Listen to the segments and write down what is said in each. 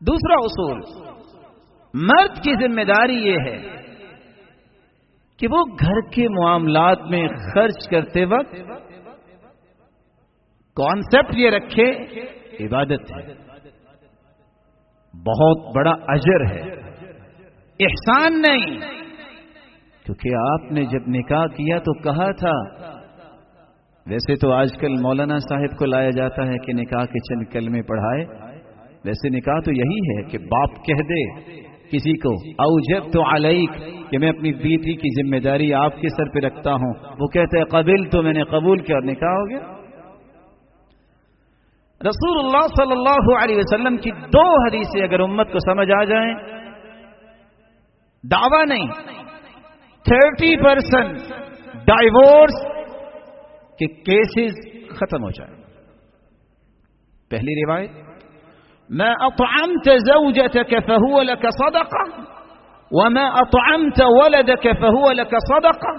دوسرا اصول، مرد کی ذمہ داری یہ ہے کہ وہ گھر کے معاملات میں خرچ کرتے وقت کانسیپٹ یہ رکھے، عبادت ہے۔ بہت بڑا اجر ہے۔ احسان نہیں، کیونکہ آپ نے جب نکاح کیا تو کہا تھا، ویسے تو آج کل مولانا صاحب کو لایا جاتا ہے کہ نکاح کے چند کلمے پڑھائے۔ ویسے نکاح تو یہی ہے کہ باپ کہہ دے کسی کو او جب تو علیک کہ میں اپنی بیٹی کی ذمہ داری آپ کے سر پہ رکھتا ہوں۔ وہ کہتے ہیں قبل تو میں نے قبول کیا اور نکاح ہو گیا. رسول اللہ صلی اللہ علیہ وسلم کی دو حدیثیں اگر امت کو سمجھ آ جائیں، دعوی نہیں، تھرٹی پرسینٹ ڈائیورس کے کیسز ختم ہو جائیں۔ پہلی روایت ما أطعمت زوجتك فهو لك صدقة؟ وما أطعمت ولدك فهو لك صدقة؟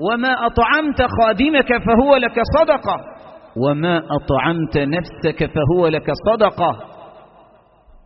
وما أطعمت خادمك فهو لك صدقة؟ وما أطعمت نفسك فهو لك صدقة؟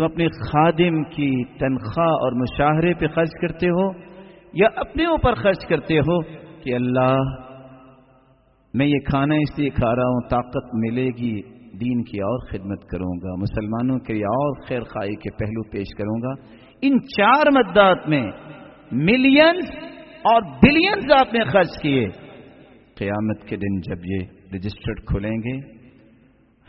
تم اپنے خادم کی تنخواہ اور مشاہرے پہ خرچ کرتے ہو یا اپنے اوپر خرچ کرتے ہو کہ اللہ، میں یہ کھانا اس لیے کھا رہا ہوں، طاقت ملے گی، دین کی اور خدمت کروں گا، مسلمانوں کے لیے اور خیر خائی کے پہلو پیش کروں گا۔ ان چار مدات میں ملینز اور بلینز آپ نے خرچ کیے۔ قیامت کے دن جب یہ رجسٹرڈ کھلیں گے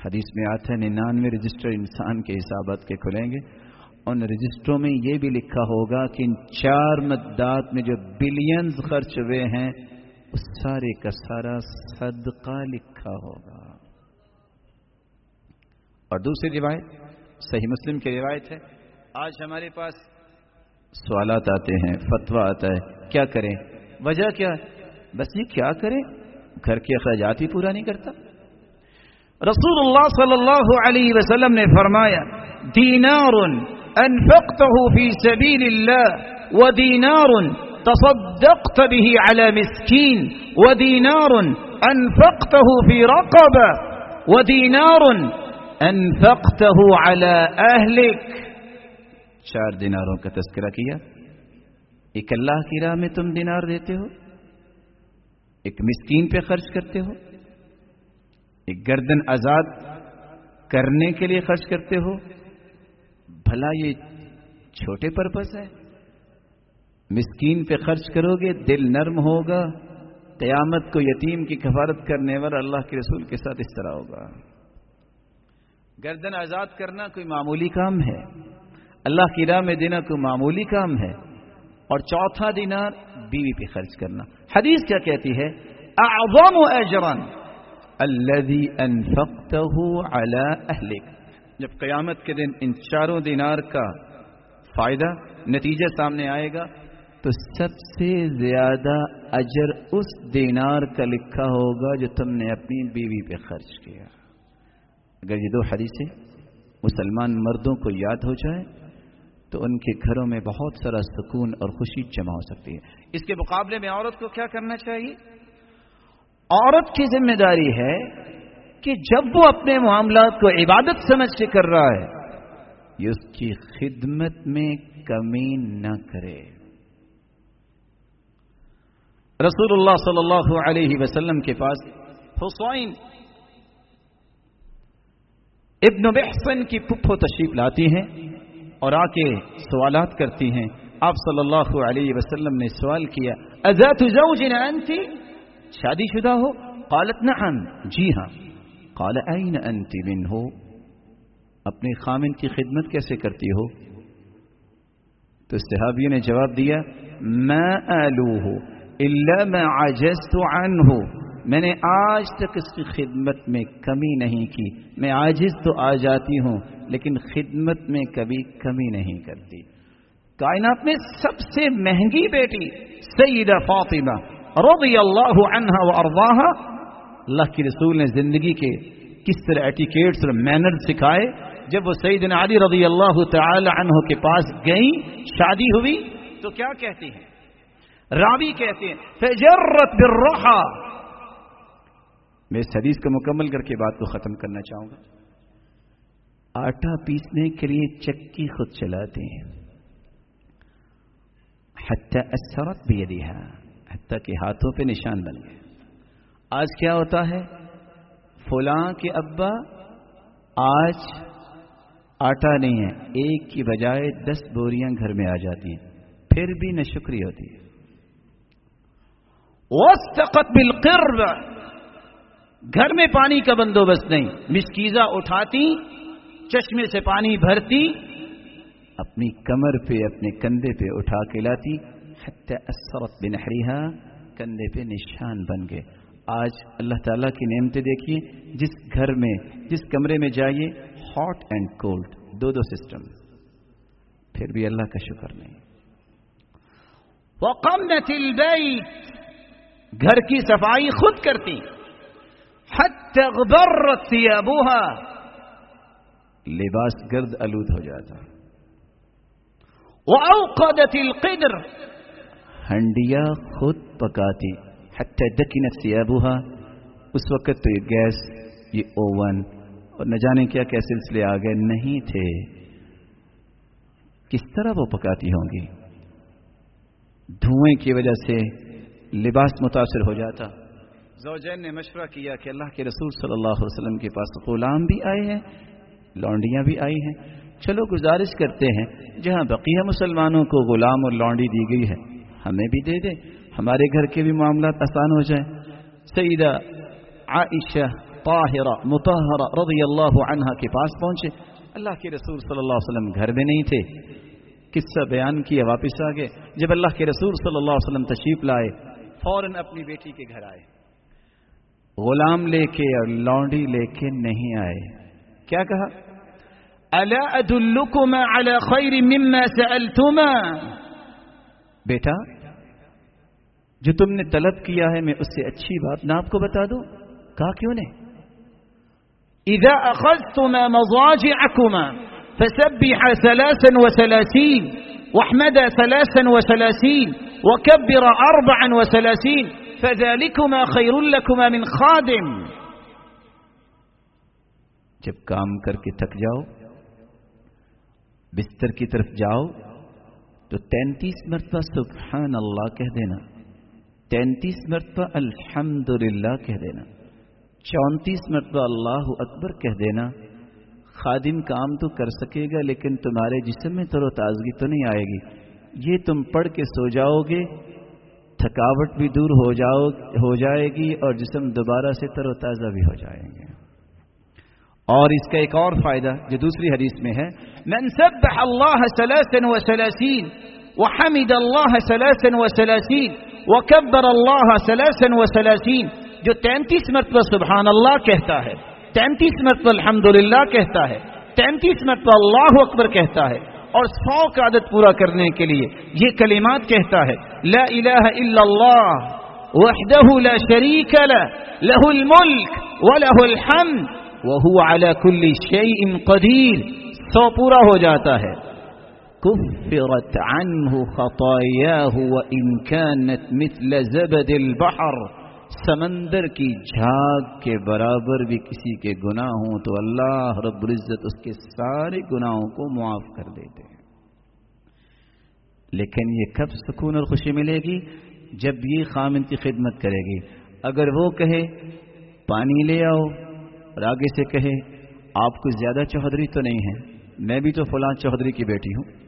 حدیث میں آتا ہے، ننانوے رجسٹر انسان کے حسابات کے کھلیں گے۔ ان رجسٹروں میں یہ بھی لکھا ہوگا کہ ان چار مدات میں جو بلینز خرچ ہوئے ہیں، اس سارے کا سارا صدقہ لکھا ہوگا۔ اور دوسری روایت، صحیح مسلم کی روایت ہے۔ آج ہمارے پاس سوالات آتے ہیں فتوا آتا ہے، کیا کریں؟ وجہ کیا بس یہ کیا کریں؟ گھر کے اخراجات ہی پورا نہیں کرتا۔ رسول الله صلى الله عليه وسلم نے دينار انفقته في سبيل الله ودينار تصدقت به على مسكين ودينار انفقته في رقبه ودينار انفقته على اهلك چار دينار کا تذکرہ کیا ایک اللہ دينار راہ میں مسكين في دیتے ہو ایک گردن آزاد کرنے کے لیے خرچ کرتے ہو، بھلا یہ چھوٹے پرپس ہے۔ مسکین پہ خرچ کرو گے، دل نرم ہوگا۔ قیامت کو یتیم کی کفارت کرنے والا اللہ کے رسول کے ساتھ اس طرح ہوگا۔ گردن آزاد کرنا کوئی معمولی کام ہے۔ اللہ کی راہ میں دینا کوئی معمولی کام ہے۔ اور چوتھا دینار بیوی پہ خرچ کرنا۔ حدیث کیا کہتی ہے؟ اعظم اجران الذي انفقته على اهلك جب قیامت کے دن ان چاروں دینار کا فائدہ نتیجہ سامنے آئے گا تو سب سے زیادہ اجر اس دینار کا لکھا ہوگا جو تم نے اپنی بیوی پہ خرچ کیا۔ اگر یہ دو حدیثیں مسلمان مردوں کو یاد ہو جائے تو ان کے گھروں میں بہت سارا سکون اور خوشی جمع ہو سکتی ہے۔ اس کے مقابلے میں عورت کو کیا کرنا چاہیے؟ عورت کی ذمہ داری ہے کہ جب وہ اپنے معاملات کو عبادت سمجھ کے کر رہا ہے، یہ اس کی خدمت میں کمی نہ کرے۔ رسول اللہ صلی اللہ علیہ وسلم کے پاس حسین ابن بحسن کی پپھو تشریف لاتی ہیں اور آ کے سوالات کرتی ہیں۔ آپ صلی اللہ علیہ وسلم نے سوال کیا ازت انت شادی شدہ ہو؟ قالت نعم جی ہاں۔ قال این انت من ہو اپنے خامن کی خدمت کیسے کرتی ہو؟ تو صحابیوں نے جواب دیا، ما آلوہ الا ما عجزت عنہ. میں نے آج تک اس کی خدمت میں کمی نہیں کی۔ میں عاجز تو آ جاتی ہوں، لیکن خدمت میں کبھی کمی نہیں کرتی۔ کائنات میں سب سے مہنگی بیٹی سیدہ فاطمہ۔ رضی اللہ عنہ و ارواہ اللہ کی رسول نے زندگی کے کس طرح ایٹیکیٹس اور مینر سکھائے۔ جب وہ سعید علی رضی اللہ تعالی عنہ کے پاس گئی شادی ہوئی، تو کیا کہتی ہیں؟ راوی کہتے ہیں، فجرت بالروحا میں اس حدیث کو مکمل کر کے بات کو ختم کرنا چاہوں گا۔ آٹا پیسنے کے لیے چکی خود چلاتے ہیں۔ حتیٰ اثرت بھی حتیٰ کے ہاتھوں پہ نشان بن گئے۔ آج کیا ہوتا ہے؟ فلاں کے ابا آج آٹا نہیں ہے، ایک کی بجائے دس بوریاں گھر میں آ جاتی ہیں، پھر بھی نہ شکریہ ہوتی ہے۔ بالقرب گھر میں پانی کا بندوبست نہیں مسکیزا اٹھاتی، چشمے سے پانی بھرتی، اپنی کمر پہ، اپنے کندھے پہ اٹھا کے لاتی۔ اثرت بنحریہا کندھے پہ نشان بن گئے۔ آج اللہ تعالیٰ کی نعمتیں دیکھیے جس گھر میں جس کمرے میں جائیے ہاٹ اینڈ کولڈ دو دو سسٹم پھر بھی اللہ کا شکر نہیں۔ وقمنت البيت گھر کی صفائی خود کرتی۔ حتى غبرت ثيابها۔ لباس گرد آلود ہو جاتا۔ وأوقدت القدر۔ ہنڈیا خود پکاتی حتى دکنت ثيابها اس وقت تو یہ گیس، یہ اوون، اور نہ جانے کیا کیا سلسلے آ گئے نہیں تھے۔ کس طرح وہ پکاتی ہوں گی؟ دھوئیں کی وجہ سے لباس متاثر ہو جاتا۔ زوجین نے مشورہ کیا کہ اللہ کے رسول صلی اللہ علیہ وسلم کے پاس غلام بھی آئے ہیں، لونڈیاں بھی آئی ہیں۔ چلو گزارش کرتے ہیں، جہاں بقیہ مسلمانوں کو غلام اور لونڈی دی گئی ہے۔ ہمیں بھی دے دے، ہمارے گھر کے بھی معاملات آسان ہو جائیں۔ سیدہ عائشہ طاہرہ متحرہ رضی اللہ عنہ کے پاس پہنچے۔ اللہ کے رسول صلی اللہ علیہ وسلم گھر میں نہیں تھے۔ قصہ بیان کیا، واپس آ گئے۔ جب اللہ کے رسول صلی اللہ علیہ وسلم تشریف لائے، فوراً اپنی بیٹی کے گھر آئے۔ غلام لے کے اور لونڈی لے کے نہیں آئے۔ کیا کہا؟ الا ادلکما علی خیر مما سألتما؟ بیٹا، جو تم نے طلب کیا ہے، میں اس سے اچھی بات نہ آپ کو بتا دوں۔ کہا کیوں نہیں اذا اخذتما مضاجعكما فسبح ثلاثا وثلاثين واحمد ثلاثا وثلاثين وكبر اربعا وثلاثين فذلكما خير لكما من خادم۔ جب کام کر کے تھک جاؤ، بستر کی طرف جاؤ تو تینتیس مرتبہ سبحان اللہ کہہ دینا، تینتیس مرتبہ الحمد للہ کہہ دینا، چونتیس مرتبہ اللہ اکبر کہہ دینا، خادم کام تو کر سکے گا لیکن تمہارے جسم میں تر و تازگی تو نہیں آئے گی۔ یہ تم پڑھ کے سو جاؤ گے، تھکاوٹ بھی دور ہو جاؤ، ہو جائے گی اور جسم دوبارہ سے تر و تازہ بھی ہو جائیں گے۔ اور اس کا ایک اور فائدہ جو دوسری حدیث میں ہے، من سبح اللہ سلاسن و سلاسین وحمد اللہ سلاسن و سلاسین وکبر اللہ سلاسن و سلاسین جو تینتیس مرتبہ سبحان اللہ کہتا ہے، تینتیس مرتبہ الحمد کہتا ہے، تینتیس مرتبہ اللہ اکبر کہتا ہے، اور سو کا عادت پورا کرنے کے لیے یہ کلمات کہتا ہے، لا الہ الا اللہ، وحدہ لا شریک له له الملک وله الحمد وهو على كل شيء قدیر، سو پورا ہو جاتا ہے۔ كفرت عنه خطاياه وإن كانت مثل زبد البحر۔ سمندر کی جھاگ کے برابر بھی کسی کے گناہ ہوں تو اللہ رب العزت اس کے سارے گناہوں کو معاف کر دیتے ہیں۔ لیکن یہ کب سکون اور خوشی ملے گی؟ جب یہ خامن کی خدمت کرے گی۔ اگر وہ کہے، پانی لے آؤ۔ اور آگے سے کہے آپ کو زیادہ چودھری تو نہیں ہے میں بھی تو فلاں چودھری کی بیٹی ہوں۔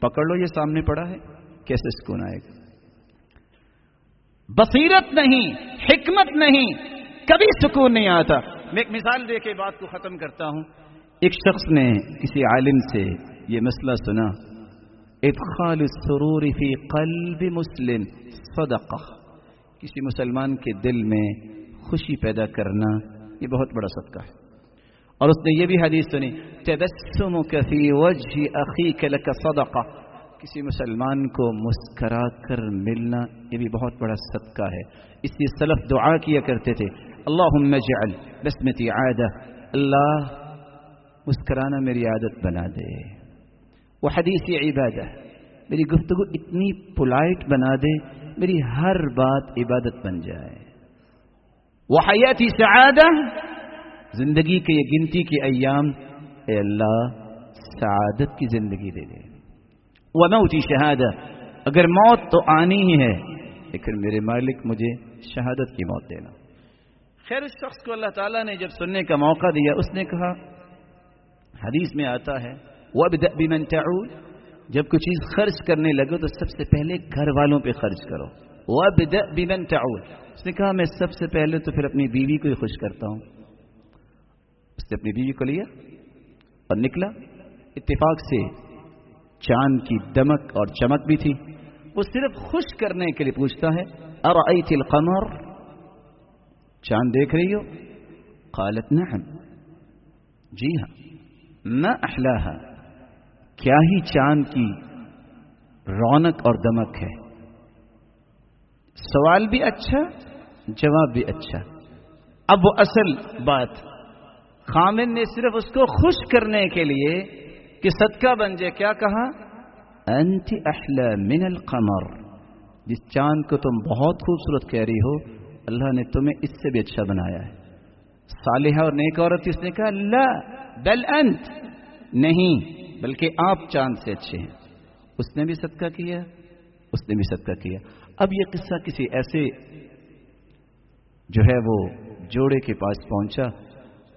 پکڑ لو یہ سامنے پڑا ہے کیسے سکون آئے گا؟ بصیرت نہیں حکمت نہیں کبھی سکون نہیں آتا۔ میں ایک مثال دے کے بات کو ختم کرتا ہوں۔ ایک شخص نے کسی عالم سے یہ مسئلہ سنا ادخال السرور فی قلب مسلم صدقہ۔ کسی مسلمان کے دل میں خوشی پیدا کرنا یہ بہت بڑا صدقہ ہے۔ اور اس نے یہ بھی حدیث سنی، تبسمک فی وجہ اخیک لک صدقہ کسی مسلمان کو مسکرا کر ملنا یہ بھی بہت بڑا صدقہ ہے۔ اس لیے سلف دعا کیا کرتے تھے اللہ اجعل بسمتی عادہ اللہ، مسکرانا میری عادت بنا دے۔ وہ حدیثی عبادت میری گفتگو اتنی پولائٹ بنا دے، میری ہر بات عبادت بن جائے۔ وہ حیاتی سعادہ، زندگی کے یہ گنتی کے ایام، اے اللہ، سعادت کی زندگی دے دے۔ وہ موتی شہادہ، اگر موت تو آنی ہی ہے، لیکن میرے مالک مجھے شہادت کی موت دینا۔ خیر، اس شخص کو اللہ تعالیٰ نے جب سننے کا موقع دیا، اس نے کہا، حدیث میں آتا ہے وہ بمن تعود۔ جب کوئی چیز خرچ کرنے لگے تو سب سے پہلے گھر والوں پہ خرچ کرو۔ بمن تعود۔ اس نے کہا، میں سب سے پہلے تو پھر اپنی بیوی کو ہی خوش کرتا ہوں۔ اس نے اپنی بیوی کو لیا اور نکلا۔ اتفاق سے چاند کی دمک اور چمک بھی تھی۔ وہ صرف خوش کرنے کے لیے پوچھتا ہے اور القمر؟ چاند دیکھ رہی ہو؟ قالت، نعم۔ جی ہاں نہ احلاها کیا ہی چاند کی رونق اور دمک ہے۔ سوال بھی اچھا جواب بھی اچھا۔ اب وہ اصل بات، خامن نے صرف اس کو خوش کرنے کے لیے کہ صدقہ بن جائے، کیا کہا؟ انت احلا من القمر۔ جس چاند کو تم بہت خوبصورت کہہ رہی ہو، اللہ نے تمہیں اس سے بھی اچھا بنایا ہے۔ صالحہ اور نیک عورت اس نے کہا، لا، بل انت۔ نہیں، بلکہ آپ چاند سے اچھے ہیں۔ اس نے بھی صدقہ کیا۔ اس نے بھی صدقہ کیا۔ اب یہ قصہ کسی ایسے جو ہے وہ جوڑے کے پاس پہنچا،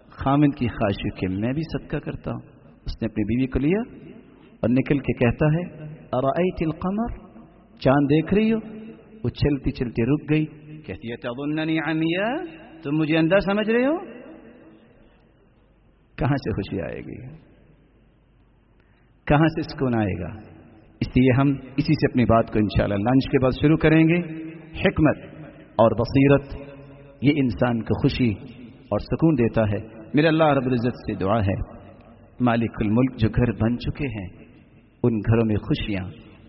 خامن کی خواہش کہ میں بھی صدقہ کرتا ہوں۔ اس نے اپنی بیوی کو لیا اور نکل کے کہتا ہے، ارائیت القمر؟ چاند دیکھ رہی ہو؟ وہ چلتی چلتی رک گئی۔ کہتی ہے تظننی عمیا تم مجھے اندر سمجھ رہے ہو؟ کہاں سے خوشی آئے گی؟ کہاں سے سکون آئے گا؟ اس لیے ہم اسی سے اپنی بات کو انشاءاللہ لنچ کے بعد شروع کریں گے۔ حکمت اور بصیرت، یہ انسان کو خوشی اور سکون دیتا ہے۔ میرے اللہ رب العزت سے دعا ہے۔ مالک الملک جو گھر بن چکے ہیں، ان گھروں میں خوشیاں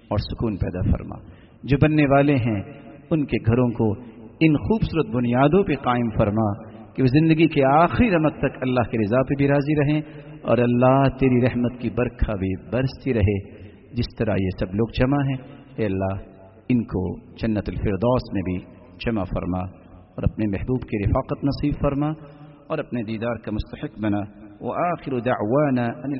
اور سکون پیدا فرما۔ جو بننے والے ہیں، ان کے گھروں کو ان خوبصورت بنیادوں پہ قائم فرما کہ وہ زندگی کے آخری رمت تک اللہ کے رضا پہ بھی راضی رہیں اور اللہ تیری رحمت کی برکھا بھی برستی رہے۔ جس طرح یہ سب لوگ جمع ہیں اے اللہ ان کو جنت الفردوس میں بھی جمع فرما اور اپنے محبوب کی رفاقت نصیب فرما اور اپنے دیدار کا مستحق بنا وآخر دعوانا أن